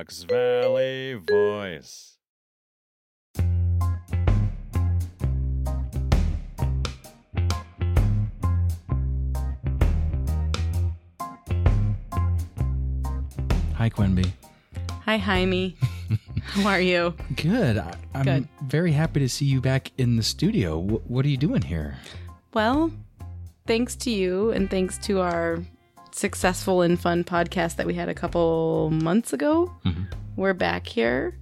Fox Valley Voice. Hi, Quenby. Hi, Jaime. How are you? Good. I, I'm Good. very happy to see you back in the studio. W- what are you doing here? Well, thanks to you and thanks to our successful and fun podcast that we had a couple months ago, we're back here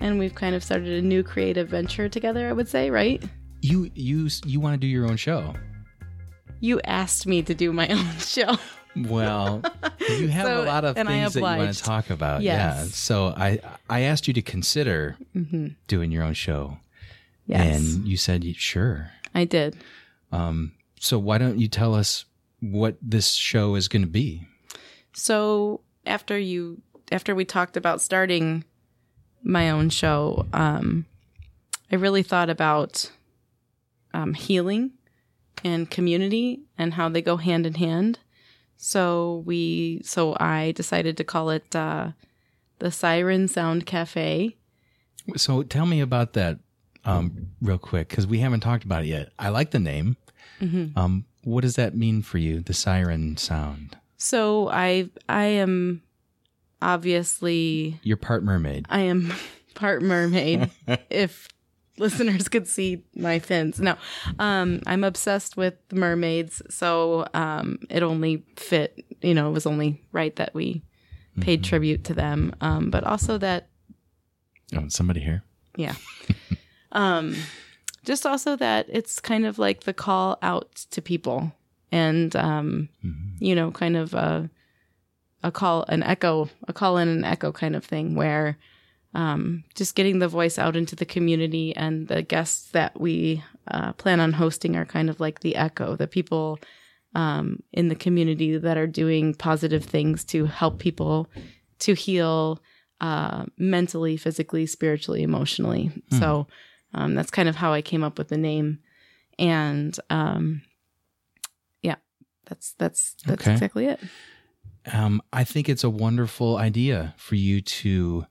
and we've kind of started a new creative venture together, I would say, right? You you you want to do your own show? You asked me to do my own show. Well, you have So- a lot of things that you want to talk about. Yes. Yeah. So I I asked you to consider doing your own show, Yes, and you said sure. I did. Um so why don't you tell us what this show is going to be? So after you after we talked about starting my own show, um, I really thought about um, healing and community and how they go hand in hand. So we so I decided to call it uh, the Siren Sound Cafe. So tell me about that um, real quick because we haven't talked about it yet. I like the name. Um, what does that mean for you? The siren sound. So I I am obviously You're part mermaid. I am part mermaid. if listeners could see my fins. No, um, I'm obsessed with mermaids. So um, it only fit, you know, it was only right that we paid tribute to them. Um, but also that, Oh, somebody here. yeah. um, just also that it's kind of like the call out to people and, um, you know, kind of a, a call, an echo, a call in an echo kind of thing where, um, just getting the voice out into the community and the guests that we uh, plan on hosting are kind of like the echo, the people um, in the community that are doing positive things to help people to heal uh, mentally, physically, spiritually, emotionally. So um, that's kind of how I came up with the name, and um, yeah, that's that's that's Okay. exactly it. Um, I think it's a wonderful idea for you to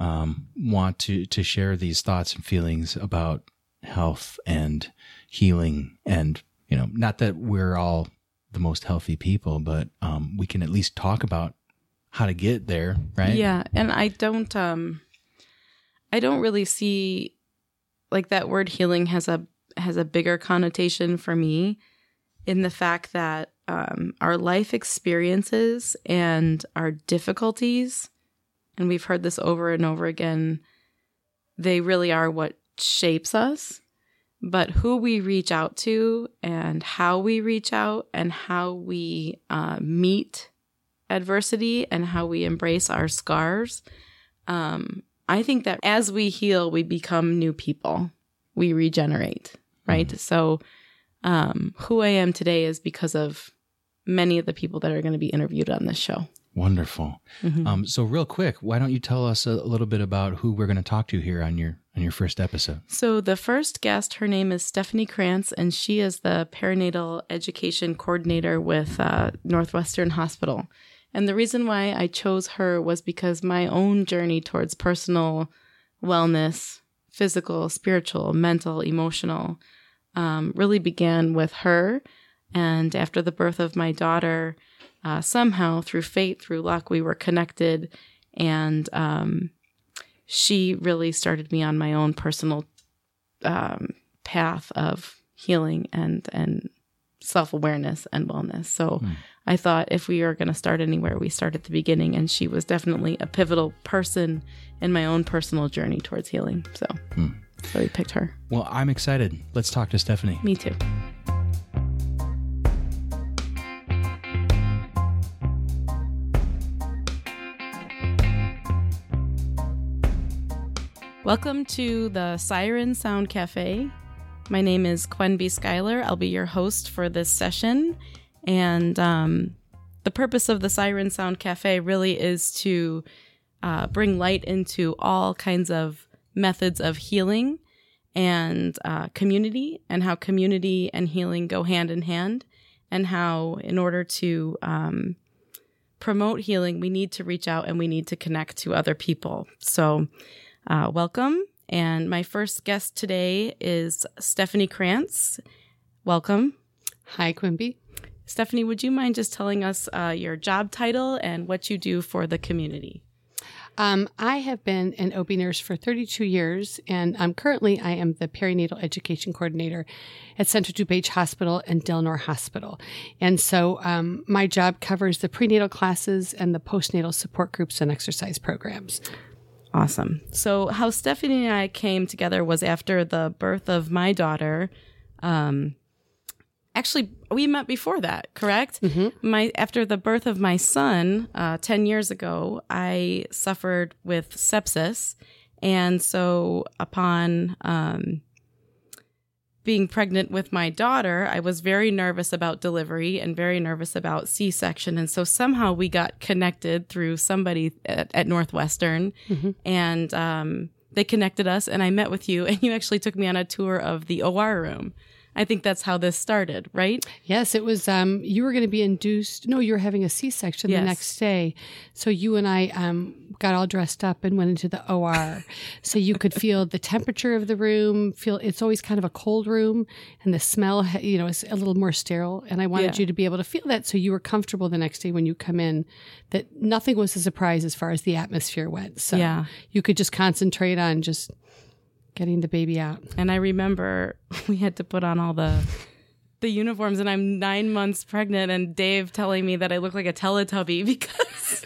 um, want to to share these thoughts and feelings about health and healing, and you know, not that we're all the most healthy people, but um, we can at least talk about how to get there, right? Yeah, and I don't um I don't really see like that word healing has a has a bigger connotation for me in the fact that um our life experiences and our difficulties and we've heard this over and over again they really are what shapes us but who we reach out to and how we reach out and how we uh, meet adversity and how we embrace our scars. Um, I think that as we heal, we become new people. We regenerate, right? So, um, who I am today is because of many of the people that are going to be interviewed on this show. Wonderful. Mm-hmm. Um, so, real quick, why don't you tell us a little bit about who we're going to talk to here on your on your first episode? So, the first guest, her name is Stephanie Krantz, and she is the perinatal education coordinator with uh, Northwestern Hospital. And the reason why I chose her was because my own journey towards personal wellness, physical, spiritual, mental, emotional, um, really began with her. And after the birth of my daughter, uh, somehow through fate, through luck, we were connected. And um, she really started me on my own personal um, path of healing and and self awareness and wellness. So I thought if we are going to start anywhere, we start at the beginning, and she was definitely a pivotal person in my own personal journey towards healing. So, hmm. so we picked her. Well, I'm excited. Let's talk to Stephanie. Me too. Welcome to the Siren Sound Cafe. My name is Quenby Schuyler. I'll be your host for this session. And um, the purpose of the Siren Sound Cafe really is to uh, bring light into all kinds of methods of healing and uh, community, and how community and healing go hand in hand, and how, in order to um, promote healing, we need to reach out and we need to connect to other people. So, uh, welcome. And my first guest today is Stephanie Krantz. Welcome. Hi, Quenby. Stephanie, would you mind just telling us uh, your job title and what you do for the community? Um, I have been an OB nurse for 32 years, and um, currently I am the perinatal education coordinator at Central DuPage Hospital and Delnor Hospital. And so um, my job covers the prenatal classes and the postnatal support groups and exercise programs. Awesome. So, how Stephanie and I came together was after the birth of my daughter. Um, actually we met before that correct? Mm-hmm. my after the birth of my son uh, 10 years ago i suffered with sepsis. And so upon um, being pregnant with my daughter i was very nervous about delivery and very nervous about c-section. And so somehow we got connected through somebody at, at northwestern. Mm-hmm. and um, they connected us and i met with you and you actually took me on a tour of the or room I think that's how this started, right? Yes, it was. Um, you were going to be induced. No, you were having a C-section yes. the next day, so you and I um, got all dressed up and went into the OR, so you could feel the temperature of the room. Feel it's always kind of a cold room, and the smell, you know, is a little more sterile. And I wanted yeah. you to be able to feel that, so you were comfortable the next day when you come in. That nothing was a surprise as far as the atmosphere went. So yeah. you could just concentrate on just getting the baby out. And I remember we had to put on all the the uniforms and I'm 9 months pregnant and Dave telling me that I look like a Teletubby because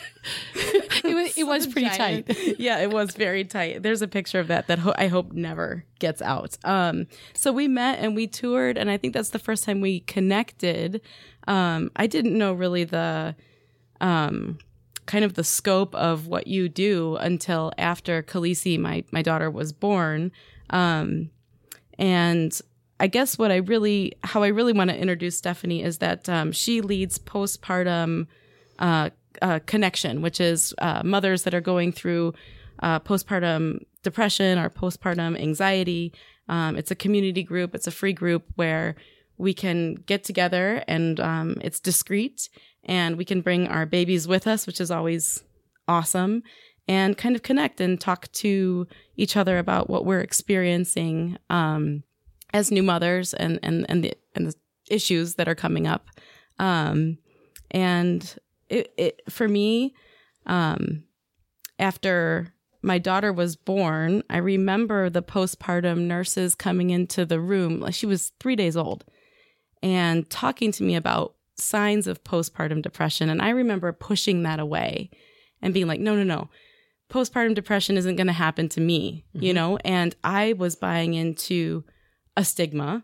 it was, it was pretty giant. tight. yeah, it was very tight. There's a picture of that that ho- I hope never gets out. Um, so we met and we toured, and I think that's the first time we connected. Um, I didn't know really the um, kind of the scope of what you do until after Khaleesi, my my daughter, was born. Um, and I guess what I really, how I really want to introduce Stephanie is that um, she leads postpartum uh, uh, connection, which is uh, mothers that are going through uh, postpartum depression or postpartum anxiety. Um, it's a community group. It's a free group where we can get together and um, it's discreet and we can bring our babies with us, which is always awesome, and kind of connect and talk to each other about what we're experiencing um, as new mothers and and and the and the issues that are coming up. Um, and it, it for me, um, after my daughter was born, I remember the postpartum nurses coming into the room. She was three days old and talking to me about signs of postpartum depression. And I remember pushing that away and being like, no, no, no. Postpartum depression isn't going to happen to me, mm-hmm. you know? And I was buying into a stigma.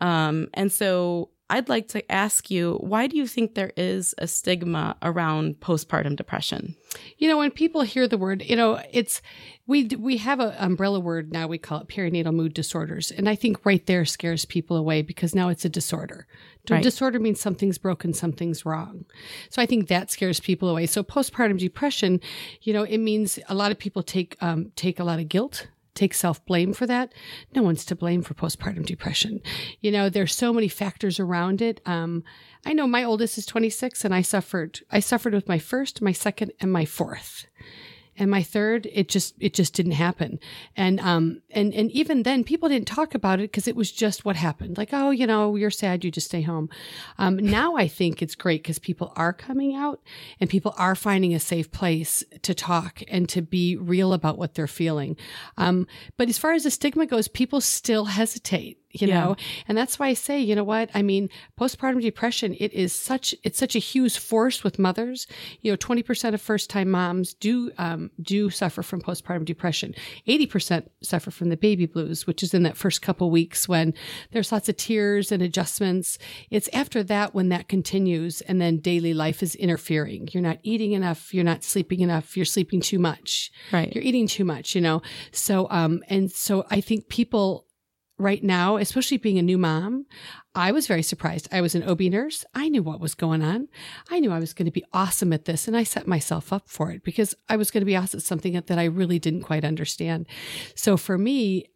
Um, and so I'd like to ask you, why do you think there is a stigma around postpartum depression? You know, when people hear the word, you know, it's we we have an umbrella word now. We call it perinatal mood disorders, and I think right there scares people away because now it's a disorder. Right. Disorder means something's broken, something's wrong. So I think that scares people away. So postpartum depression, you know, it means a lot of people take um, take a lot of guilt take self blame for that. No one's to blame for postpartum depression. You know, there's so many factors around it. Um, I know my oldest is 26 and I suffered, I suffered with my first, my second, and my fourth. And my third it just it just didn't happen. And um and and even then people didn't talk about it because it was just what happened. Like oh you know you're sad you just stay home. Um now i think it's great because people are coming out and people are finding a safe place to talk and to be real about what they're feeling. Um but as far as the stigma goes people still hesitate you yeah. know? And that's why i say you know what? I mean postpartum depression it is such it's such a huge force with mothers. You know 20% of first time moms do um, do suffer from postpartum depression. 80% suffer from the baby blues which is in that first couple weeks when there's lots of tears and adjustments. It's after that when that continues and then daily life is interfering. You're not eating enough. You're not sleeping enough. You're sleeping too much. Right. You're eating too much you know? So um and so i think people right now, especially being a new mom, I was very surprised. I was an OB nurse. I knew what was going on. I knew I was going to be awesome at this and I set myself up for it because I was going to be awesome at something that I really didn't quite understand. So for me,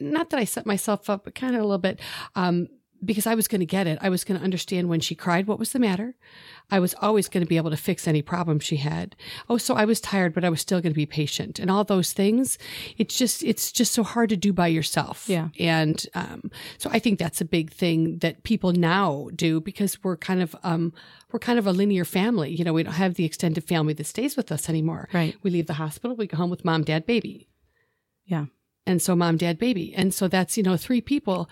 not that I set myself up, but kind of a little bit, um, because I was going to get it. I was going to understand when she cried what was the matter. I was always going to be able to fix any problem she had. Oh, so I was tired, but I was still going to be patient and all those things. It's just, it's just so hard to do by yourself. Yeah. And, um, so I think that's a big thing that people now do because we're kind of, um, we're kind of a linear family. You know, we don't have the extended family that stays with us anymore. Right. We leave the hospital, we go home with mom, dad, baby. Yeah. And so mom, dad, baby. And so that's, you know, three people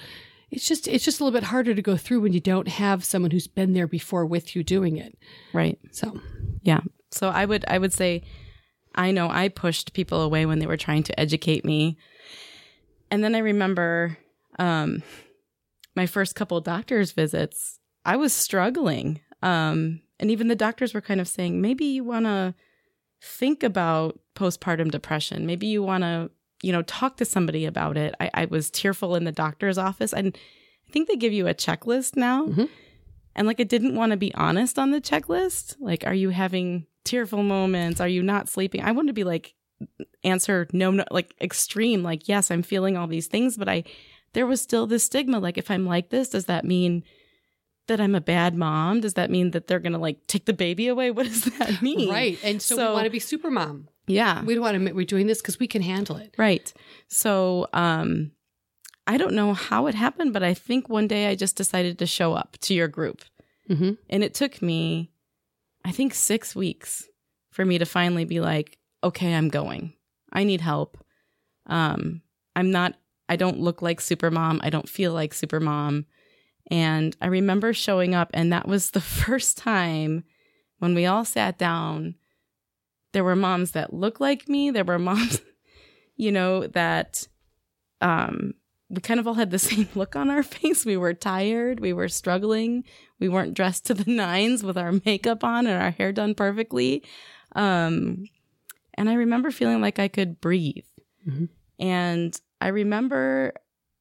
it's just it's just a little bit harder to go through when you don't have someone who's been there before with you doing it. Right. So, yeah. So I would I would say I know I pushed people away when they were trying to educate me. And then I remember um my first couple doctors visits, I was struggling. Um and even the doctors were kind of saying, maybe you want to think about postpartum depression. Maybe you want to you know, talk to somebody about it. I, I was tearful in the doctor's office. And I think they give you a checklist now. Mhm. And like, I didn't want to be honest on the checklist. Like, are you having tearful moments? Are you not sleeping? I wanted to be like, answer no, no, like extreme, like, yes, I'm feeling all these things, but I, there was still this stigma. Like, if I'm like this, does that mean that I'm a bad mom? Does that mean that they're going to like take the baby away? What does that mean? right. And so, So- we want to be super mom. Yeah. We don't want to admit we're doing this because we can handle it. Right. So, um, I don't know how it happened, but I think one day I just decided to show up to your group. Mm-hmm. And it took me, I think, six weeks for me to finally be like, okay, I'm going. I need help. Um, I'm not, I don't look like super mom. I don't feel like super mom. And I remember showing up, and that was the first time when we all sat down. There were moms that looked like me. There were moms, you know, that um, we kind of all had the same look on our face. We were tired. We were struggling. We weren't dressed to the nines with our makeup on and our hair done perfectly. Um, and I remember feeling like I could breathe. Mhm. And I remember,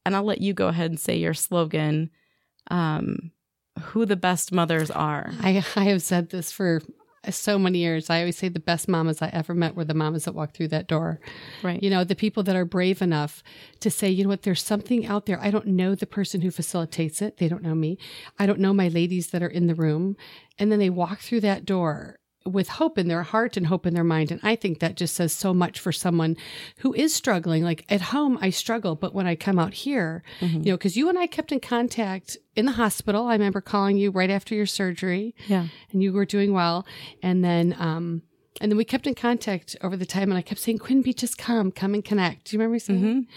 and I'll let you go ahead and say your slogan um, who the best mothers are. I, I have said this for so many years. I always say the best mamas I ever met were the mamas that walked through that door. Right. You know, the people that are brave enough to say, you know what, there's something out there. I don't know the person who facilitates it. They don't know me. I don't know my ladies that are in the room. And then they walk through that door with hope in their heart and hope in their mind. And I think that just says so much for someone who is struggling. Like at home, I struggle, but when I come out here, Mhm. you know, because you and I kept in contact in the hospital. I remember calling you right after your surgery Yeah. and you were doing well. And then, um, and then we kept in contact over the time, and I kept saying, Quenby, just come, come and connect. Do you remember me saying? Mhm.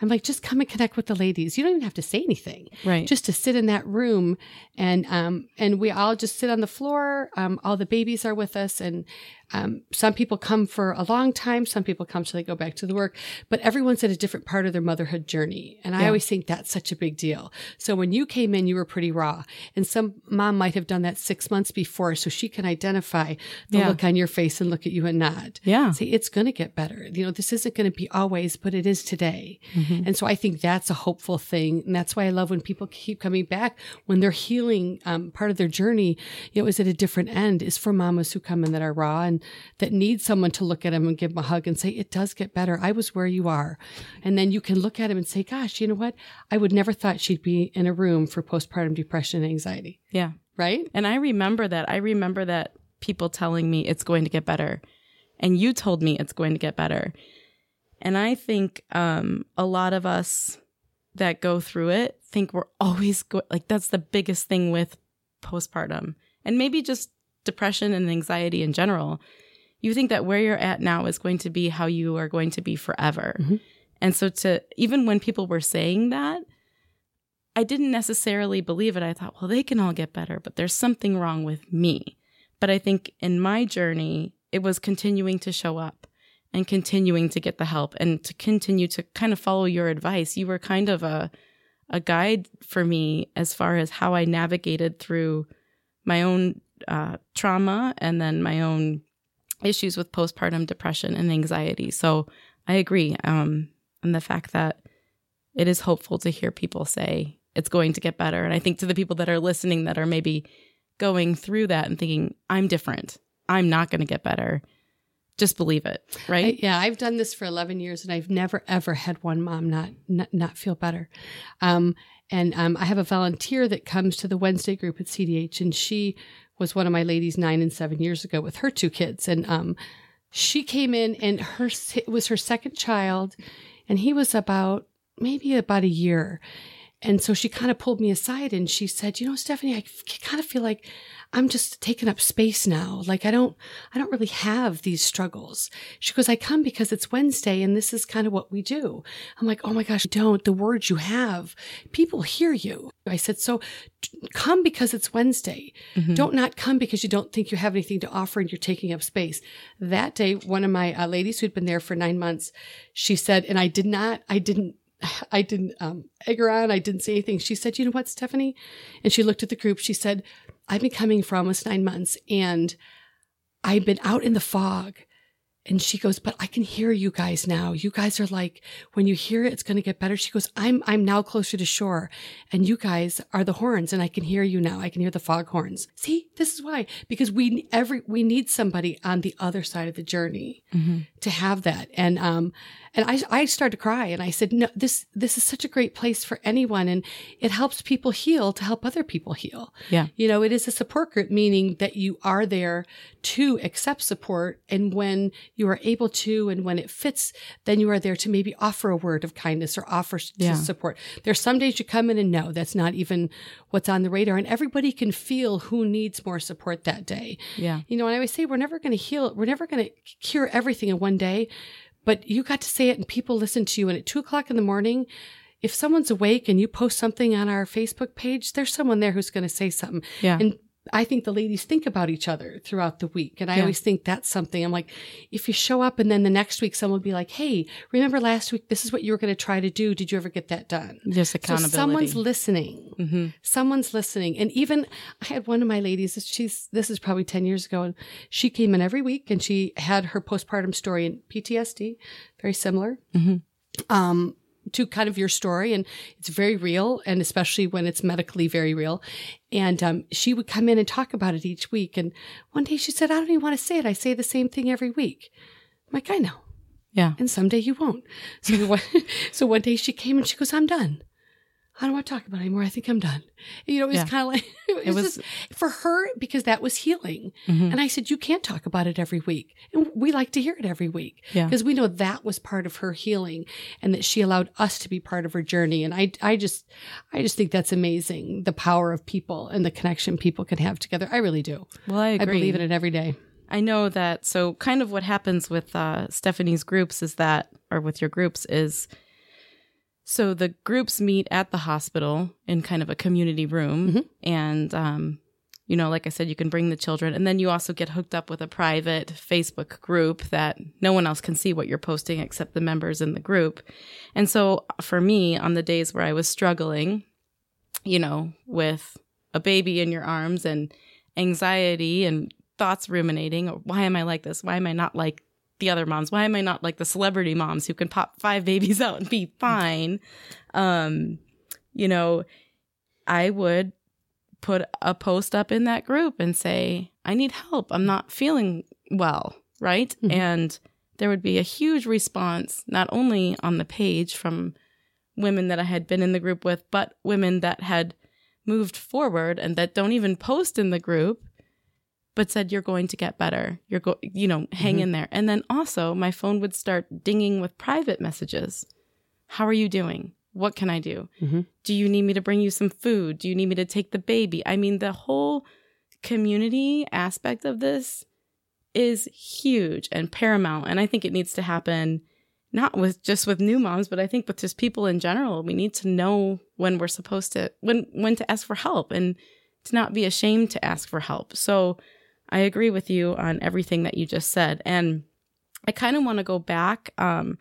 I'm like, just come and connect with the ladies. You don't even have to say anything. Right. Just to sit in that room, and um, and we all just sit on the floor. Um, all the babies are with us, and um, some people come for a long time. Some people come till they go back to the work. But everyone's at a different part of their motherhood journey, and I always think that's such a big deal. So when you came in, you were pretty raw, and some mom might have done that six months before, so she can identify the Yeah. look on your face and look at you and nod. yeah. Say it's going to get better. You know, this isn't going to be always, but it is today. Mhm. And so I think that's a hopeful thing. And that's why I love when people keep coming back when they're healing um, part of their journey, you know, is at a different end is for mamas who come in that are raw and that need someone to look at them and give them a hug and say, it does get better. I was where you are. And then you can look at them and say, gosh, you know what? I would never thought she'd be in a room for postpartum depression and anxiety. Yeah. Right? And I remember that. I remember that people telling me it's going to get better. And you told me it's going to get better. And I think um, a lot of us that go through it think we're always go- like that's the biggest thing with postpartum and maybe just depression and anxiety in general. You think that where you're at now is going to be how you are going to be forever. Mhm. And so to even when people were saying that, I didn't necessarily believe it. I thought, well, they can all get better, but there's something wrong with me. But I think in my journey, it was continuing to show up and continuing to get the help and to continue to kind of follow your advice. You were kind of a a guide for me as far as how I navigated through my own uh, trauma and then my own issues with postpartum depression and anxiety. So I agree. Um, and the fact that it is hopeful to hear people say it's going to get better. And I think to the people that are listening that are maybe going through that and thinking, I'm different, I'm not going to get better, just believe it, right? I- yeah, I've done this for 11 years and I've never ever had one mom not not, not feel better. Um, And um, I have a volunteer that comes to the Wednesday group at CDH, and she was one of my ladies nine and seven years ago with her two kids. And um, she came in, and her it was her second child, and he was about maybe about a year. And so she kind of pulled me aside and she said, you know, Stephanie, I kind of feel like I'm just taking up space now. Like I don't, I don't really have these struggles. She goes, I come because it's Wednesday and this is kind of what we do. I'm like, oh my gosh, don't. The words you have, people hear you. I said, so come because it's Wednesday. Mm-hmm. Don't not come because you don't think you have anything to offer and you're taking up space. That day, one of my uh, ladies who'd been there for nine months, she said, and I did not, I didn't I didn't um, egg her on. I didn't say anything. She said, You know what, Stephanie? And she looked at the group. She said, I've been coming for almost nine months and I've been out in the fog and she goes, but I can hear you guys now. You guys are like, when you hear it, it's going to get better. She goes, I'm, I'm now closer to shore and you guys are the horns and I can hear you now. I can hear the fog horns. See, this is why, because we every, we need somebody on the other side of the journey mm-hmm. to have that. And, um, and I, I started to cry and I said, no, this, this is such a great place for anyone. And it helps people heal to help other people heal. Yeah. You know, it is a support group, meaning that you are there to accept support. And when you are able to, and when it fits, then you are there to maybe offer a word of kindness or offer yeah. support. There's some days you come in and no, that's not even what's on the radar. And everybody can feel who needs more support that day. Yeah. You know, and I always say we're never going to heal, we're never going to cure everything in one day but you got to say it and people listen to you. And at two o'clock in the morning, if someone's awake and you post something on our Facebook page, there's someone there who's going to say something. Yeah. And I think the ladies think about each other throughout the week. And I yeah. always think that's something. I'm like, if you show up and then the next week someone will be like, Hey, remember last week, this is what you were going to try to do. Did you ever get that done? Just accountability. So someone's listening. Mm-hmm. Someone's listening. And even I had one of my ladies, she's, this is probably 10 years ago, and she came in every week and she had her postpartum story in PTSD, very similar. Mm-hmm. Um, to kind of your story and it's very real and especially when it's medically very real. And um, she would come in and talk about it each week and one day she said i don't even want to say it. I say the same thing every week. I'm like i know. Yeah. And someday you won't. So one, so one day she came and she goes i'm done I don't want to talk about it anymore. I think I'm done. You know, it was yeah. kind of like, it was, it was just, for her because that was healing. Mm-hmm. And I said, you can't talk about it every week. And we like to hear it every week because yeah. we know that was part of her healing and that she allowed us to be part of her journey. And I, I just, I just think that's amazing. The power of people and the connection people can have together. I really do. Well, I agree. I believe in it every day. I know that. So kind of what happens with uh, Stephanie's groups is that, or with your groups is, so the groups meet at the hospital in kind of a community room. Mm-hmm. And, um, you know, like I said, you can bring the children. And then you also get hooked up with a private Facebook group that no one else can see what you're posting except the members in the group. And so for me, on the days where I was struggling, you know, with a baby in your arms and anxiety and thoughts ruminating, why am I like this? Why am I not like the other moms? Why am I not like the celebrity moms who can pop five babies out and be fine? Um, you know, I would put a post up in that group and say, I need help. I'm not feeling well. Right. Mm-hmm. And there would be a huge response, not only on the page from women that I had been in the group with, but women that had moved forward and that don't even post in the group but said you're going to get better. You're go, you know, hang mm-hmm. in there. And then also my phone would start dinging with private messages. How are you doing? What can I do? Mm-hmm. Do you need me to bring you some food? Do you need me to take the baby? I mean, the whole community aspect of this is huge and paramount. And I think it needs to happen not with just with new moms, but I think with just people in general. We need to know when we're supposed to when when to ask for help and to not be ashamed to ask for help. So I agree with you on everything that you just said. And I kind of want to go back, um,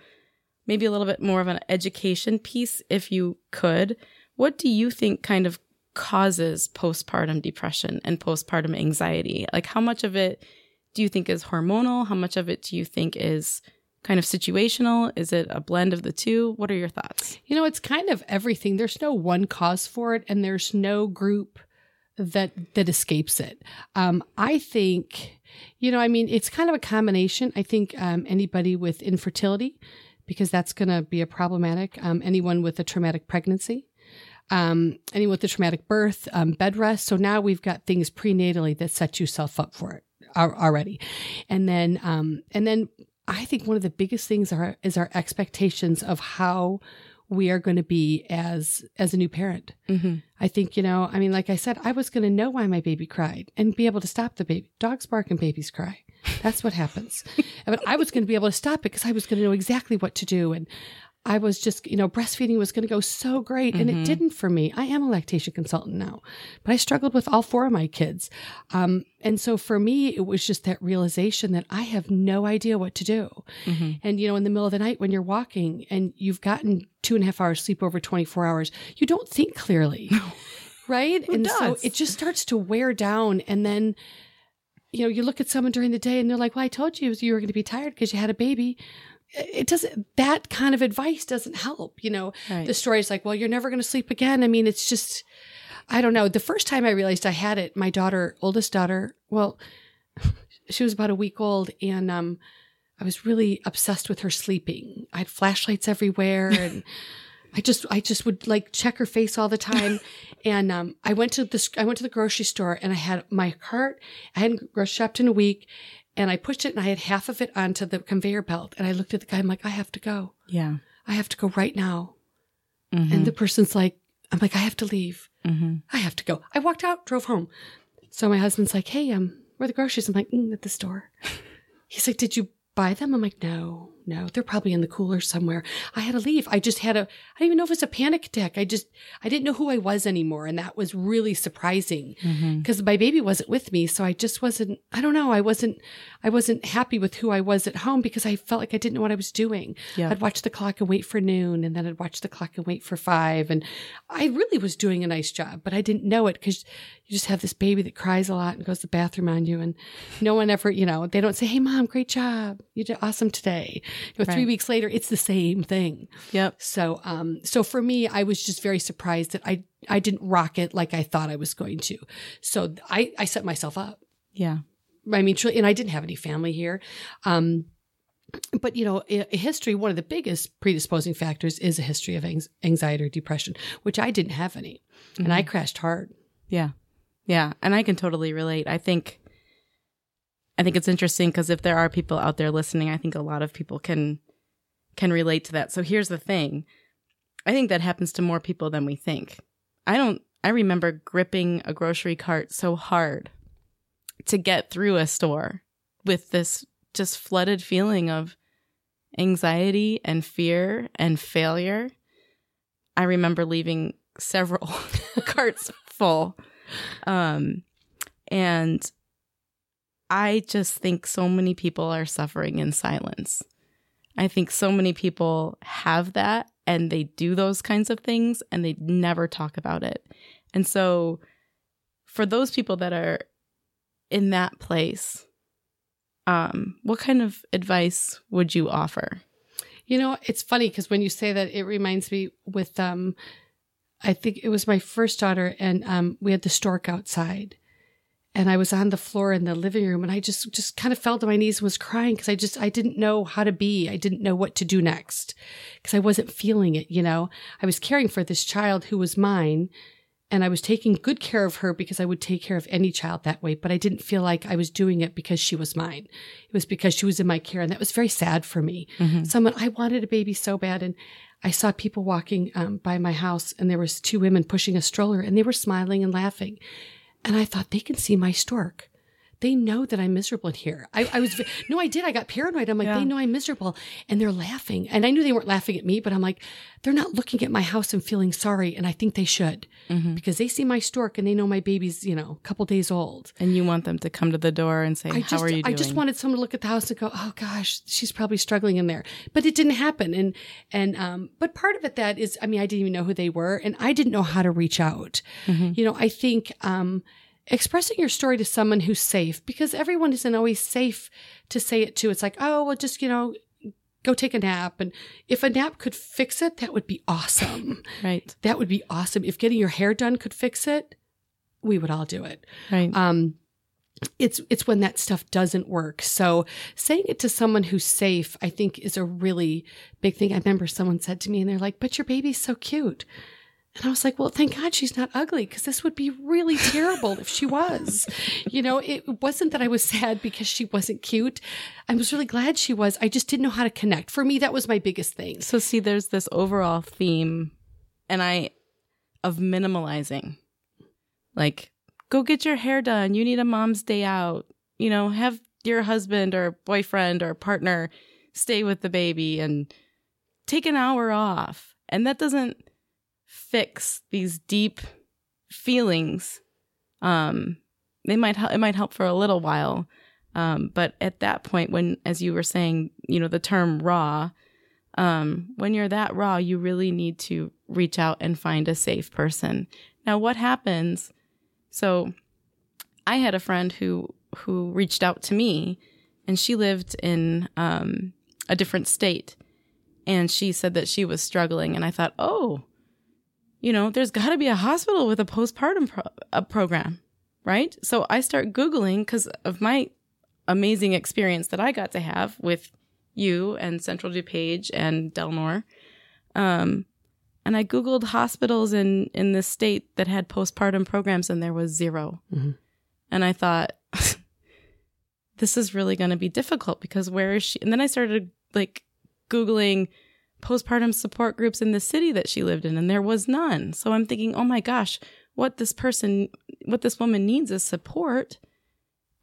maybe a little bit more of an education piece, if you could. What do you think kind of causes postpartum depression and postpartum anxiety? Like, how much of it do you think is hormonal? How much of it do you think is kind of situational? Is it a blend of the two? What are your thoughts? You know, it's kind of everything. There's no one cause for it, and there's no group that that escapes it. Um, I think, you know, I mean, it's kind of a combination. I think um, anybody with infertility, because that's going to be a problematic. Um, anyone with a traumatic pregnancy. um, anyone with a traumatic birth, um, bed rest. So now we've got things prenatally that set yourself up for it already. And then, um, and then I think one of the biggest things are, is our expectations of how we are going to be as as a new parent. Mm-hmm. I think you know. I mean, like I said, I was going to know why my baby cried and be able to stop the baby. Dogs bark and babies cry. That's what happens. but I was going to be able to stop it because I was going to know exactly what to do. And I was just, you know, breastfeeding was going to go so great and mm-hmm. it didn't for me. I am a lactation consultant now, but I struggled with all four of my kids. Um, and so for me, it was just that realization that I have no idea what to do. Mm-hmm. And, you know, in the middle of the night when you're walking and you've gotten two and a half hours sleep over 24 hours, you don't think clearly. right. Who and does? so it just starts to wear down. And then, you know, you look at someone during the day and they're like, well, I told you you were going to be tired because you had a baby it doesn't that kind of advice doesn't help you know? Right. the story's like well you're never going to sleep again. I mean it's just i don't know. The first time i realized i had it my daughter oldest daughter well she was about a week old and um i was really obsessed with her sleeping. I had flashlights everywhere and i just i just would like check her face all the time. And um i went to this i went to the grocery store and i had my cart. I hadn't grocery shopped in a week and I pushed it and I had half of it onto the conveyor belt. And I looked at the guy, I'm like, I have to go. Yeah. I have to go right now. Mm-hmm. And the person's like, I'm like, I have to leave. Mm-hmm. I have to go. I walked out, drove home. So my husband's like, Hey, um, where are the groceries? I'm like, mm, at the store. He's like, Did you buy them? I'm like, No no, they're probably in the cooler somewhere. I had to leave. I just had a, I don't even know if it was a panic attack. I just, I didn't know who I was anymore. And that was really surprising because mm-hmm. my baby wasn't with me. So I just wasn't, I don't know. I wasn't, I wasn't happy with who I was at home because I felt like I didn't know what I was doing. Yeah. I'd watch the clock and wait for noon and then I'd watch the clock and wait for five. And I really was doing a nice job, but I didn't know it because you just have this baby that cries a lot and goes to the bathroom on you. And no one ever, you know, they don't say, Hey mom, great job. You did awesome today. Know, right. three weeks later, it's the same thing. Yep. So, um, so for me, I was just very surprised that I, I didn't rock it like I thought I was going to. So I, I set myself up. Yeah. I mean, and I didn't have any family here. Um, but you know, history, one of the biggest predisposing factors is a history of anxiety or depression, which I didn't have any. Mm-hmm. And I mm-hmm. crashed hard. Yeah. Yeah. And I can totally relate. I think I think it's interesting because if there are people out there listening, I think a lot of people can can relate to that. So here's the thing. I think that happens to more people than we think. I don't I remember gripping a grocery cart so hard to get through a store with this just flooded feeling of anxiety and fear and failure. I remember leaving several carts full. Um, and I just think so many people are suffering in silence. I think so many people have that and they do those kinds of things and they never talk about it. And so, for those people that are in that place, um, what kind of advice would you offer? You know, it's funny because when you say that, it reminds me with, um, I think it was my first daughter, and um, we had the stork outside and I was on the floor in the living room and I just just kind of fell to my knees and was crying because I just I didn't know how to be. I didn't know what to do next because I wasn't feeling it, you know. I was caring for this child who was mine and I was taking good care of her because I would take care of any child that way, but I didn't feel like I was doing it because she was mine. It was because she was in my care and that was very sad for me. Mm-hmm. Someone I wanted a baby so bad and I saw people walking um, by my house and there was two women pushing a stroller and they were smiling and laughing. And I thought they can see my stork. They know that I'm miserable in here. I, I was, no, I did. I got paranoid. I'm like, yeah. they know I'm miserable and they're laughing. And I knew they weren't laughing at me, but I'm like, they're not looking at my house and feeling sorry. And I think they should mm-hmm. because they see my stork and they know my baby's, you know, a couple days old. And you want them to come to the door and say, I just, how are you doing? I just wanted someone to look at the house and go, oh gosh, she's probably struggling in there. But it didn't happen. And, and, um, but part of it that is, I mean, I didn't even know who they were and I didn't know how to reach out. Mm-hmm. You know, I think, um, expressing your story to someone who's safe because everyone isn't always safe to say it to. It's like, oh, well, just, you know, go take a nap. And if a nap could fix it, that would be awesome. right. That would be awesome. If getting your hair done could fix it, we would all do it. Right. Um, it's it's when that stuff doesn't work. So saying it to someone who's safe, I think, is a really big thing. I remember someone said to me, and they're like, "But your baby's so cute." And I was like, well, thank God she's not ugly because this would be really terrible if she was. You know, it wasn't that I was sad because she wasn't cute. I was really glad she was. I just didn't know how to connect. For me, that was my biggest thing. So, see, there's this overall theme, and I, of minimalizing. Like, go get your hair done. You need a mom's day out. You know, have your husband or boyfriend or partner stay with the baby and take an hour off. And that doesn't fix these deep feelings. Um, they might help it might help for a little while, um, but at that point, when as you were saying, you know, the term raw, um, when you're that raw, you really need to reach out and find a safe person. Now, what happens? So, I had a friend who who reached out to me, and she lived in um, a different state, and she said that she was struggling, and I thought, oh, you know, there's got to be a hospital with a postpartum pro- a program, right? So I start Googling because of my amazing experience that I got to have with you and Central DuPage and Delnor. Um, and I Googled hospitals in, in the state that had postpartum programs and there was 0 Mm-hmm. And I thought, this is really going to be difficult because where is she? And then I started like Googling postpartum support groups in the city that she lived in and there was none. So I'm thinking, "Oh my gosh, what this person what this woman needs is support."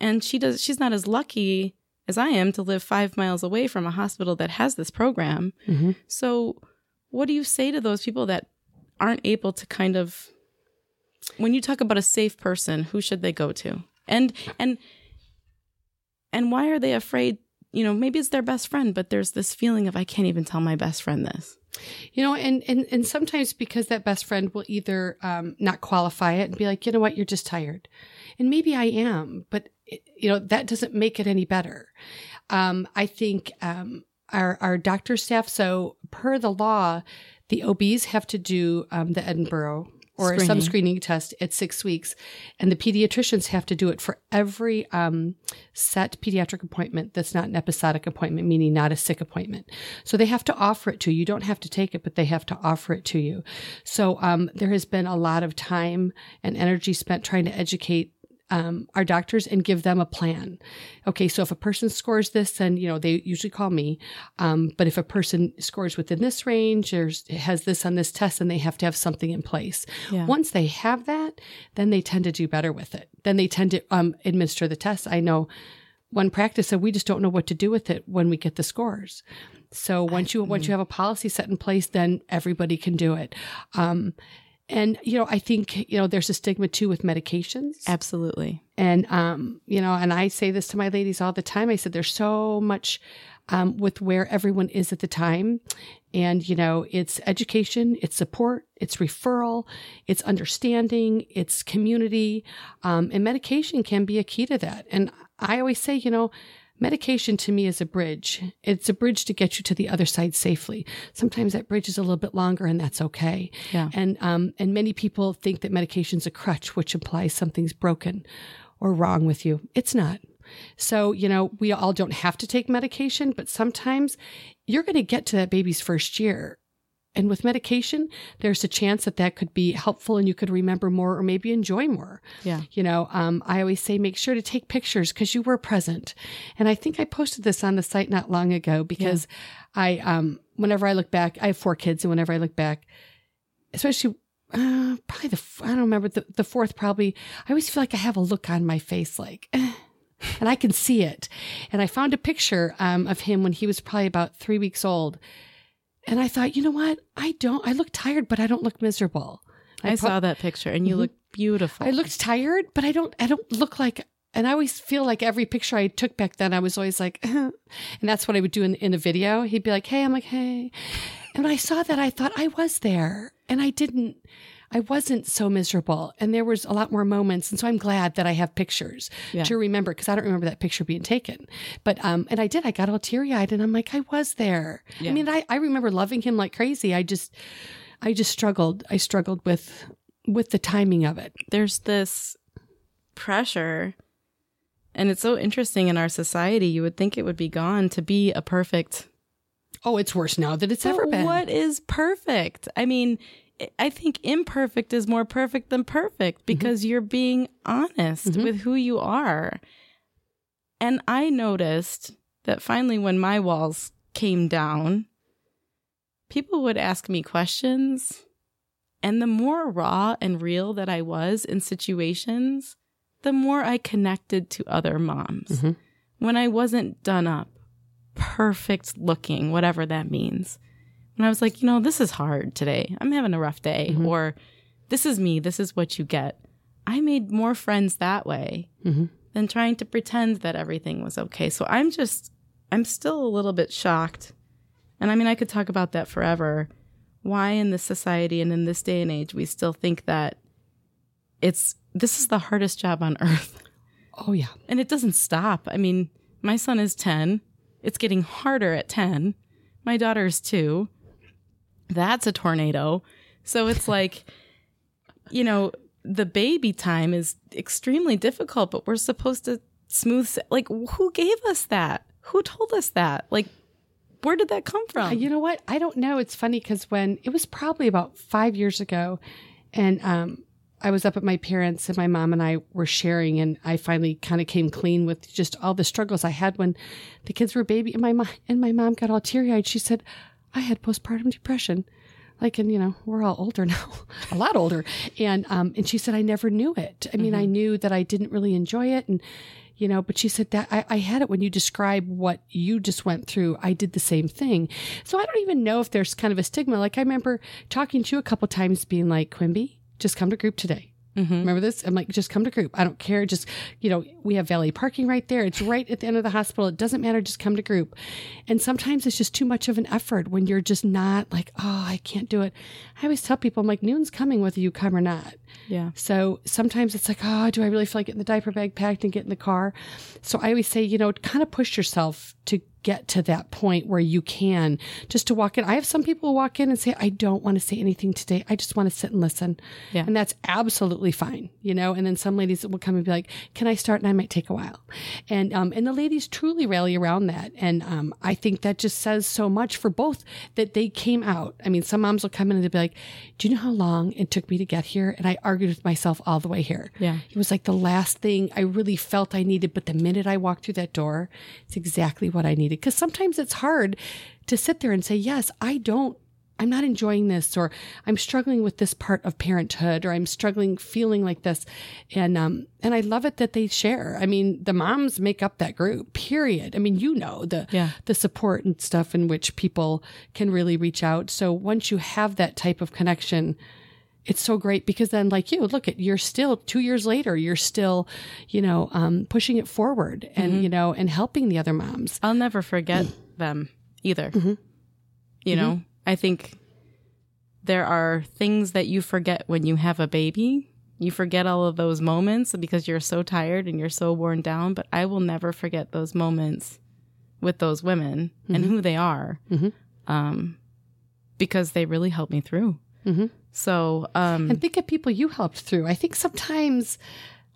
And she does she's not as lucky as I am to live 5 miles away from a hospital that has this program. Mm-hmm. So what do you say to those people that aren't able to kind of when you talk about a safe person, who should they go to? And and and why are they afraid you know, maybe it's their best friend, but there's this feeling of I can't even tell my best friend this. You know, and and and sometimes because that best friend will either um, not qualify it and be like, you know what, you're just tired, and maybe I am, but it, you know that doesn't make it any better. Um, I think um, our our doctor staff. So per the law, the OBs have to do um, the Edinburgh or some Screening. screening test at six weeks, and the pediatricians have to do it for every um, set pediatric appointment that's not an episodic appointment, meaning not a sick appointment. So they have to offer it to you. You don't have to take it, but they have to offer it to you. So um, there has been a lot of time and energy spent trying to educate um, our doctors and give them a plan. Okay, so if a person scores this, then you know they usually call me. Um, but if a person scores within this range or has this on this test, then they have to have something in place. Yeah. Once they have that, then they tend to do better with it. Then they tend to um, administer the test. I know one practice said we just don't know what to do with it when we get the scores. So once you once you have a policy set in place, then everybody can do it. Um, and you know, I think you know there's a stigma too with medications. Absolutely. And um, you know, and I say this to my ladies all the time. I said there's so much um, with where everyone is at the time, and you know, it's education, it's support, it's referral, it's understanding, it's community, um, and medication can be a key to that. And I always say, you know. Medication to me is a bridge. It's a bridge to get you to the other side safely. Sometimes that bridge is a little bit longer and that's okay. Yeah. And um, and many people think that medication's a crutch, which implies something's broken or wrong with you. It's not. So, you know, we all don't have to take medication, but sometimes you're going to get to that baby's first year. And with medication, there's a chance that that could be helpful and you could remember more or maybe enjoy more. Yeah. You know, um, I always say make sure to take pictures because you were present. And I think I posted this on the site not long ago because I, um, whenever I look back, I have four kids, and whenever I look back, especially uh, probably the I don't remember the, the fourth probably I always feel like I have a look on my face like eh, and I can see it and I found a picture um, of him when he was probably about three weeks old and I thought you know what I don't I look tired but I don't look miserable I, pro- saw that picture and you Mhm. look beautiful. I looked tired but I don't I don't look like and I always feel like every picture I took back then I was always like and that's what I would do in, in a video he'd be like hey I'm like hey and when I saw that I thought I was there and I didn't I wasn't so miserable and there was a lot more moments and so I'm glad that I have pictures Yeah. to remember because I don't remember that picture being taken but um and I did I got all teary-eyed and I'm like I was there Yeah. I mean I I remember loving him like crazy I just I just struggled I struggled with with the timing of it There's this pressure and it's so interesting in our society. You would think it would be gone to be a perfect oh it's worse now than it's ever been What is perfect? I mean, I think imperfect is more perfect than perfect mm-hmm. because you're being honest mm-hmm. with who you are. And I noticed that finally, when my walls came down, people would ask me questions. And the more raw and real that I was in situations, the more I connected to other moms. Mm-hmm. When I wasn't done up, perfect looking, whatever that means. When I was like, you know, this is hard today. I'm having a rough day. Mm-hmm. Or this is me. This is what you get. I made more friends that way mm-hmm. than trying to pretend that everything was okay. So I'm just, I'm still a little bit shocked. And I mean, I could talk about that forever. Why in this society and in this day and age we still think that it's, this is the hardest job on earth. Oh yeah. And it doesn't stop. I mean, my son is 10. It's getting harder at 10. My daughter is 2. That's a tornado. So it's like, you know, the baby time is extremely difficult, but we're supposed to smooth. Like, who gave us that? Who told us that? Like, where did that come from? You know what? I don't know. It's funny because when it was probably about five years ago, and um, I was up at my parents, and my mom and I were sharing, and I finally kind of came clean with just all the struggles I had when the kids were baby, and my mom and my mom got all teary eyed. She said, "I had postpartum depression." Like, and you know, we're all older now, a lot older. And, um, and she said, I never knew it. I mean, I knew that I didn't really enjoy it. And, you know, but she said that I, I had it when you describe what you just went through. I did the same thing. So I don't even know if there's kind of a stigma. Like I remember talking to you a couple times being like, Quenby, just come to group today. Mm-hmm. Remember this? I'm like, just come to group. I don't care. Just, you know, we have valet parking right there. It's right at the end of the hospital. It doesn't matter. Just come to group. And sometimes it's just too much of an effort when you're just not like, oh, I can't do it. I always tell people, I'm like, noon's coming whether you come or not. yeah. So sometimes it's like, oh, do I really feel like getting the diaper bag packed and get in the car? So I always say, you know, kind of push yourself to get to that point where you can just to walk in. I have some people walk in and say, I don't want to say anything today. I just want to sit and listen. Yeah. And that's absolutely fine, you know? And then some ladies will come and be like, can I start? And I might take a while. And, um, and the ladies truly rally around that. And, um, I think that just says so much for both that they came out. I mean, some moms will come in and they'll be like, do you know how long it took me to get here? And I argued with myself all the way here. Yeah. It was like the last thing I really felt I needed. But the minute I walked through that door, it's exactly what I needed. Cause sometimes it's hard to sit there and say, yes, I don't, I'm not enjoying this, or I'm struggling with this part of parenthood, or I'm struggling feeling like this. And, um, and I love it that they share. I mean, the moms make up that group, period. I mean, you know, the, Yeah. the support and stuff in which people can really reach out. So once you have that type of connection, it's so great because then like you look at you're still two years later you're still you know um, pushing it forward and mm-hmm. you know and helping the other moms I'll never forget them either. Mm-hmm. You mm-hmm. know, I think there are things that you forget when you have a baby. You forget all of those moments because you're so tired and you're so worn down. But I will never forget those moments with those women and who they are, um, because they really helped me through. So, um, and think of people you helped through. I think sometimes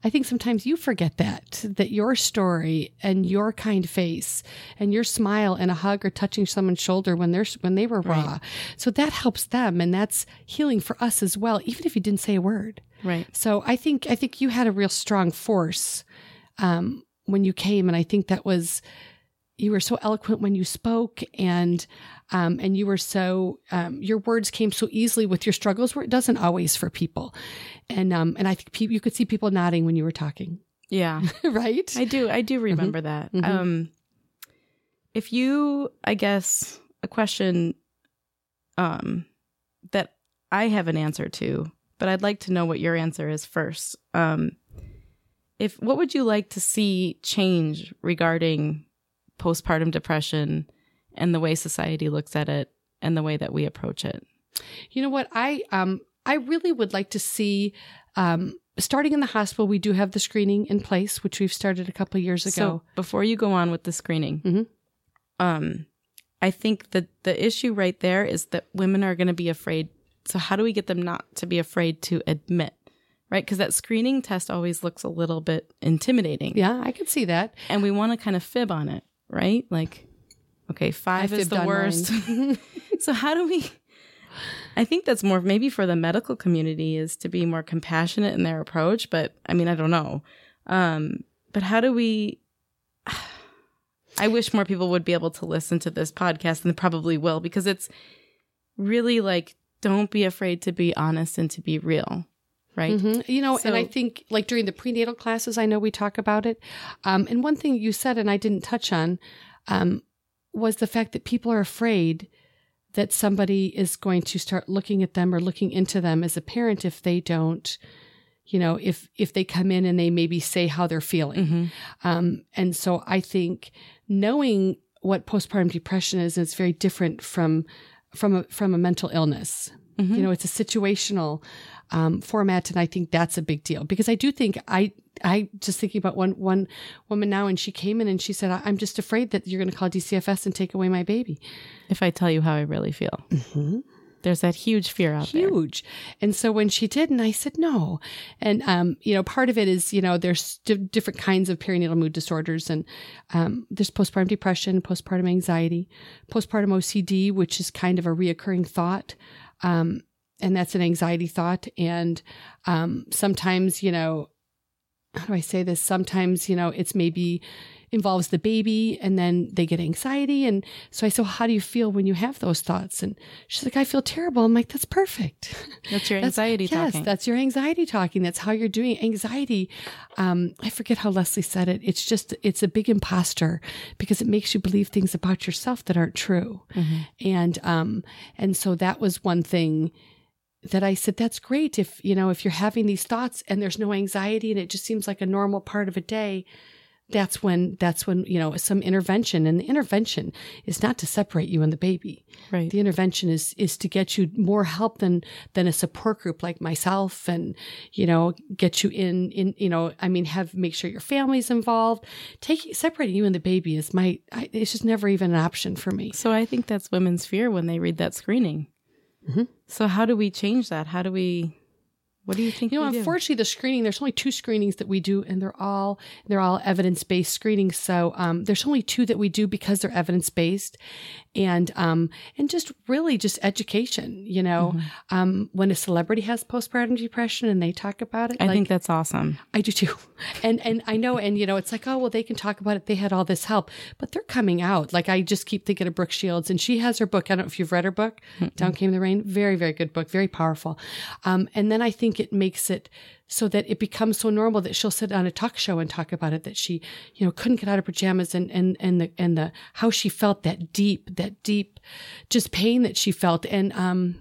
i think sometimes you forget that that your story and your kind face and your smile and a hug or touching someone's shoulder when they're when they were raw. So that helps them and that's healing for us as well even if you didn't say a word. Right. So I think I think you had a real strong force um, when you came, and I think that was you were so eloquent when you spoke, and um, and you were so um, your words came so easily with your struggles, where it doesn't always for people, and um, and I think pe- you could see people nodding when you were talking, Yeah. right? I do. I do remember that. Um, if you, I guess, a question um, that I have an answer to, but I'd like to know what your answer is first. Um, if what would you like to see change regarding postpartum depression and the way society looks at it and the way that we approach it? You know what? I um I really would like to see um starting in the hospital we do have the screening in place which we've started a couple of years ago. So before you go on with the screening, Mhm. um, I think that the issue right there is that women are going to be afraid. So how do we get them not to be afraid to admit, right? Because that screening test always looks a little bit intimidating, yeah, I could see that. and we want to kind of fib on it, right? Like, okay, five is the worst. so how do we? I think that's more maybe for the medical community is to be more compassionate in their approach, but I mean, I don't know. Um, but how do we I wish more people would be able to listen to this podcast and they probably will because it's really like don't be afraid to be honest and to be real. Right. Mm-hmm. You know, and I think like during the prenatal classes, I know we talk about it. Um, and one thing you said, and I didn't touch on, um, was the fact that people are afraid that somebody is going to start looking at them or looking into them as a parent if they don't, you know, if if they come in and they maybe say how they're feeling. Mhm. Um, and so I think knowing what postpartum depression is, is very different from from a, from a mental illness. Mhm. You know, it's a situational um, format, and I think that's a big deal because I do think I I just thinking about one one woman now, and she came in and she said, "I'm just afraid that you're going to call DCFS and take away my baby." If I tell you how I really feel. There's that huge fear out there. huge. And so when she did, and I said no, and um, you know, part of it is you know there's di- different kinds of perinatal mood disorders, and um, there's postpartum depression, postpartum anxiety, postpartum OCD, which is kind of a reoccurring thought, um, and that's an anxiety thought, and um, sometimes you know, how do I say this? Sometimes you know it's maybe involves the baby and then they get anxiety and so i said well, how do you feel when you have those thoughts and she's like i feel terrible i'm like that's perfect That's your That's- anxiety yes, talking. that's your anxiety talking. That's how you're doing anxiety. Um, I forget how Leslie said it. It's just it's a big imposter because it makes you believe things about yourself that aren't true. Mm-hmm. And um, and so that was one thing that I said, that's great if you know if you're having these thoughts and there's no anxiety and it just seems like a normal part of a day. That's when that's when you know some intervention and the intervention is not to separate you and the baby right. the intervention is is to get you more help than than a support group like myself and you know get you in in you know i mean have make sure your family's involved taking separating you and the baby is my I, it's just never even an option for me So I think that's women's fear when they read that screening. Mhm. So how do we change that? How do we? What do you think? you know we do? unfortunately the screening there's only two screenings that we do and they're all they're all evidence-based screenings so um, there's only two that we do because they're evidence-based and um and just really just education you know Mm-hmm. um when a celebrity has postpartum depression and they talk about it I like, think that's awesome. I do too. And and I know and you know it's like oh well they can talk about it they had all this help but they're coming out. Like I just keep thinking of Brooke Shields and she has her book. I don't know if you've read her book. Down Came the Rain. Very very good book. Very powerful. Um and then I think it makes it so that it becomes so normal that she'll sit on a talk show and talk about it that she you know couldn't get out of pajamas and and and the and the how she felt that deep that deep just pain that she felt. And um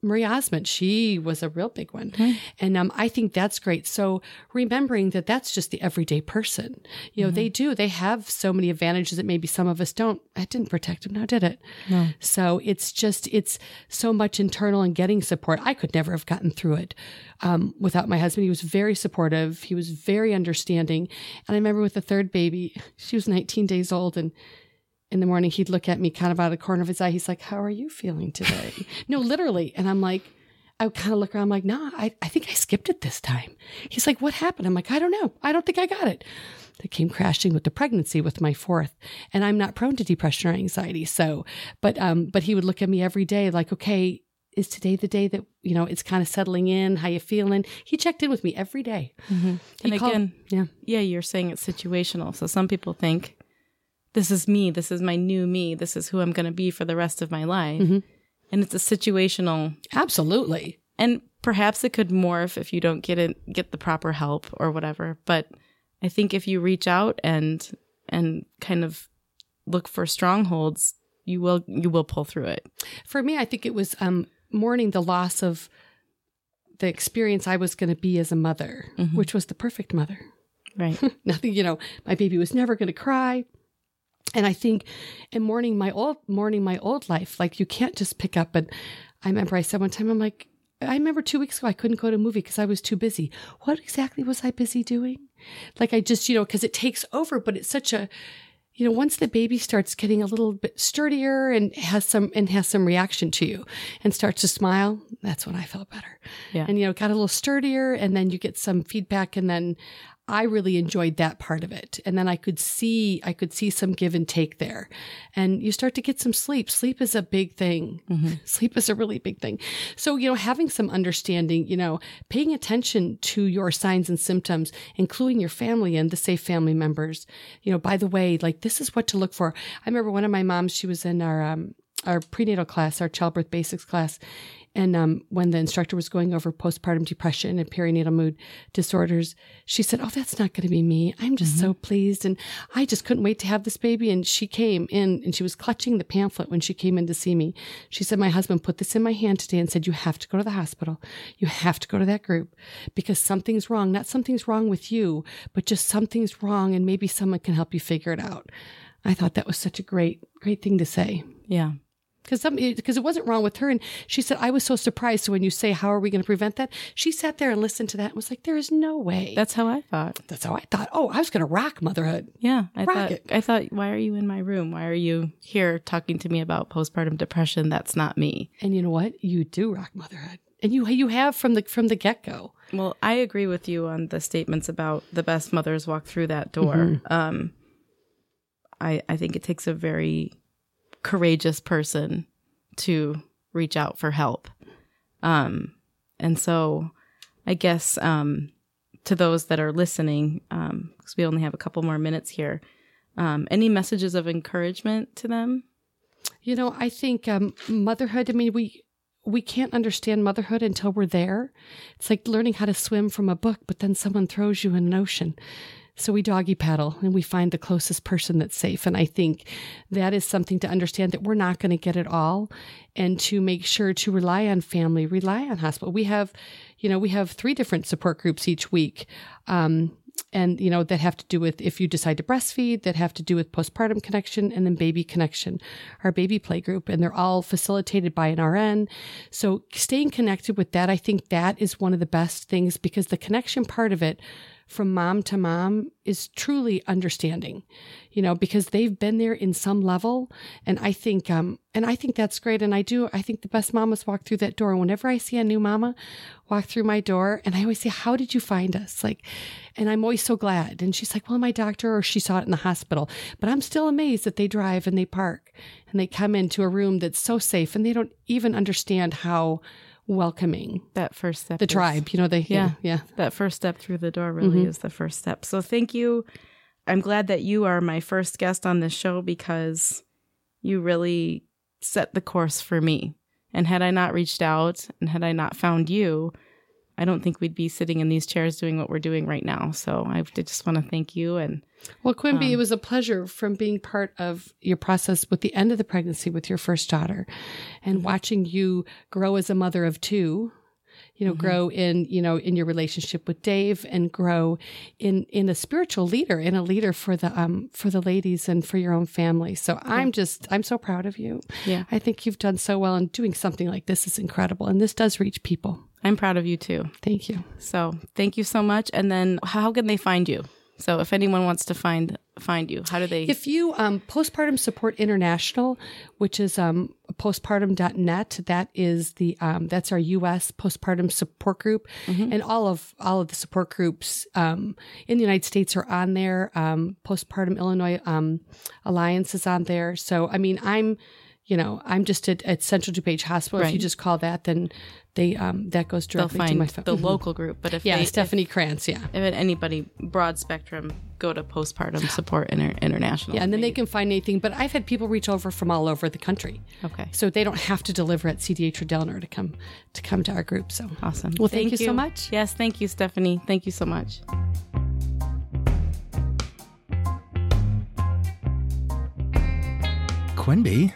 Marie Osmond, she was a real big one. And um, I think that's great. So remembering that that's just the everyday person. You know, they do, they have so many advantages that maybe some of us don't. That didn't protect them now, did it? No. So it's just, it's so much internal and getting support. I could never have gotten through it um, without my husband. He was very supportive. He was very understanding. And I remember with the third baby, she was 19 days old and in the morning he'd look at me kind of out of the corner of his eye. He's like, How are you feeling today? no, literally. And I'm like, I would kind of look around, I'm like, nah, I, I think I skipped it this time. He's like, What happened? I'm like, I don't know. I don't think I got it. That came crashing with the pregnancy with my fourth. And I'm not prone to depression or anxiety. So, but um, but he would look at me every day like, okay, is today the day that, you know, it's kind of settling in? How you feeling? He checked in with me every day. And called- again, yeah. yeah, you're saying it's situational. So some people think this is me, this is my new me, this is who I'm going to be for the rest of my life. Mhm. And it's a situational Absolutely. and perhaps it could morph if you don't get it get the proper help or whatever, but I think if you reach out and and kind of look for strongholds, you will you will pull through it. For me, I think it was um, mourning the loss of the experience I was going to be as a mother, Mhm. which was the perfect mother. Right. Nothing, you know, my baby was never going to cry. And I think in mourning my old mourning my old life, like you can't just pick up and I remember I said one time, I'm like, I remember two weeks ago I couldn't go to a movie because I was too busy. What exactly was I busy doing? Like I just, you know, because it takes over, but it's such a you know, once the baby starts getting a little bit sturdier and has some and has some reaction to you and starts to smile, that's when I felt better. Yeah. And you know, got a little sturdier and then you get some feedback and then I really enjoyed that part of it. And then I could see, I could see some give and take there. And you start to get some sleep. Sleep is a big thing. Sleep is a really big thing. So, you know, having some understanding, you know, paying attention to your signs and symptoms, including your family and the safe family members. You know, by the way, like this is what to look for. I remember one of my moms, she was in our, um, our prenatal class, our childbirth basics class. And um, when the instructor was going over postpartum depression and perinatal mood disorders, she said, Oh, that's not going to be me. I'm just so pleased. And I just couldn't wait to have this baby. And she came in and she was clutching the pamphlet when she came in to see me. She said, My husband put this in my hand today and said, You have to go to the hospital. You have to go to that group because something's wrong. Not something's wrong with you, but just something's wrong. And maybe someone can help you figure it out. I thought that was such a great, great thing to say Yeah. Because some because it wasn't wrong with her and she said i was so surprised so when you say how are we going to prevent that she sat there and listened to that and was like there is no way That's how I thought. that's how i thought oh i was going to rock motherhood Yeah, I Rock thought it. I thought why are you in my room? Why are you here talking to me about postpartum depression? That's not me. and you know what you do rock motherhood and you you have from the from the get-go Well, I agree with you on the statements about the best mothers walk through that door. Um I I think it takes a very courageous person to reach out for help. Um and so I guess um to those that are listening, um, because we only have a couple more minutes here, um, any messages of encouragement to them? You know, I think um, motherhood. I mean, we we can't understand motherhood until we're there. It's like learning how to swim from a book, but then someone throws you in an ocean. So we doggy paddle and we find the closest person that's safe. And I think that is something to understand that we're not going to get it all, and to make sure to rely on family, rely on hospital. We have, you know, we have three different support groups each week. Um, and you know that have to do with if you decide to breastfeed that have to do with postpartum connection and then baby connection our baby play group and they're all facilitated by an rn so staying connected with that i think that is one of the best things because the connection part of it from mom to mom is truly understanding you know because they've been there in some level. And i think um and i think that's great. And i do i think the best mamas walk through that door. Whenever i see a new mama walk through my door and i always say how did you find us? Like and i'm always so glad. And she's like well my doctor or she saw it in the hospital. But i'm still amazed that they drive and they park and they come into a room that's so safe and they don't even understand how welcoming That first step. the is- tribe you know they yeah yeah that first step through the door really Mm-hmm. is the first step. So thank you. I'm glad that you are my first guest on this show because you really set the course for me. And had I not reached out and had I not found you, I don't think we'd be sitting in these chairs doing what we're doing right now. So I just want to thank you and Well, Quenby, um, it was a pleasure from being part of your process with the end of the pregnancy with your first daughter and mm-hmm. watching you grow as a mother of two, you know, mm-hmm. grow in, you know, in your relationship with Dave and grow in, in a spiritual leader in a leader for the, um, for the ladies and for your own family. So I'm just, I'm so proud of you. Yeah. I think you've done so well and doing something like this is incredible. And this does reach people. I'm proud of you too. Thank you. So thank you so much. And then how can they find you? So if anyone wants to find find you, how do they If you um, postpartum support international, which is um, postpartum.net, that is the um, that's our U.S. postpartum support group, and all of all of the support groups um, in the United States are on there. Um, postpartum Illinois um, Alliance is on there. So I mean, I'm you know I'm just at, at Central DuPage Hospital. If you just call that, then they um, that goes they'll directly to my phone. the Mhm. local group? But if Yeah, they, Stephanie Krantz. Yeah. if, if anybody broad spectrum, go to postpartum support Inter- international. Yeah, and then they can find anything. But I've had people reach over from all over the country. okay. so they don't have to deliver at CDH or Delnor to come to come to our group. So Awesome. Well, thank you so much. Yes, thank you, Stephanie. Thank you so much. Quenby,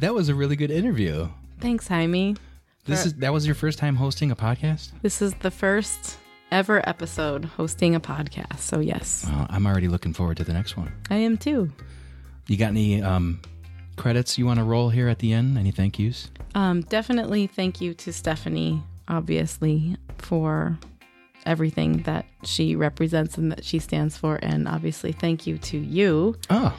that was a really good interview. Thanks, Jaime. This is that was your first time hosting a podcast. This is the first ever episode hosting a podcast. So yes, Well, I'm already looking forward to the next one. I am too. You got any um, credits you want to roll here at the end? Any thank yous? Um, definitely thank you to Stephanie, obviously, for everything that she represents and that she stands for, and obviously thank you to you, Oh,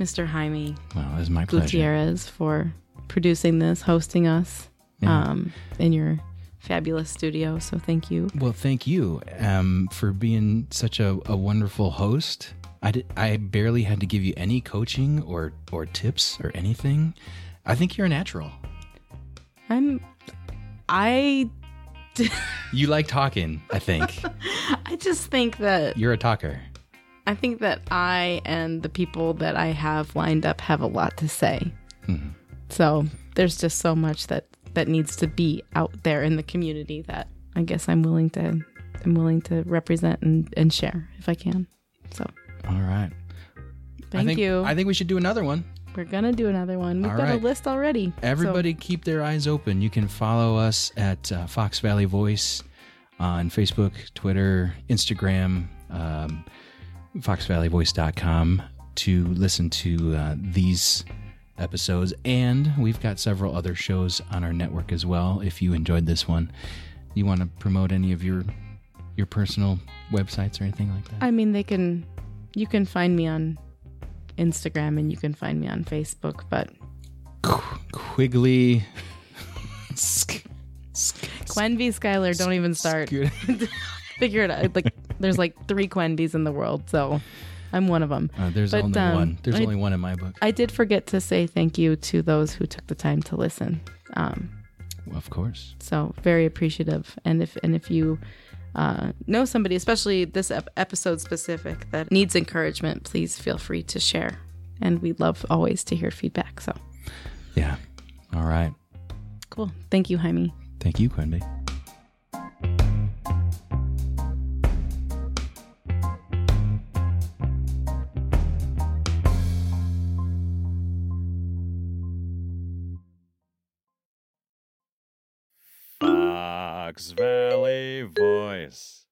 Mr. Jaime well, it my pleasure. Gutierrez, for producing this, hosting us Yeah. um, in your fabulous studio. So thank you. Well, thank you um, for being such a, a wonderful host. I, did, I barely had to give you any coaching or, or tips or anything. I think you're a natural. I'm. I. you like talking, I think. I just think that. You're a talker. I think that I and the people that I have lined up have a lot to say. Mm-hmm. So there's just so much that that needs to be out there in the community that I guess I'm willing to I'm willing to represent and, and share if I can. So all right. Thank I think, you. I think we should do another one. We're gonna do another one. We've All got right. a list already. Everybody So, keep their eyes open. You can follow us at uh, Fox Valley Voice on Facebook, Twitter, Instagram, um, foxvalleyvoice.com to listen to uh, these episodes. And we've got several other shows on our network as well. If you enjoyed this one, you want to promote any of your your personal websites or anything like that? I mean, they can. You can find me on Instagram and you can find me on Facebook, but Quigley. Quenby Skylar, don't even start. Figure it out. Like, there's like three Quenbys in the world, so I'm one of them. Uh, there's But, only um, one. There's I- only one in my book. I did forget to say thank you to those who took the time to listen. Um, Of course. so very appreciative. And if and if you uh, know somebody, especially this ep- episode specific, that needs encouragement, please feel free to share. And we love always to hear feedback. So Yeah. All right. cool. Thank you, Jaime. Thank you, Quenby. Fox Valley Voice.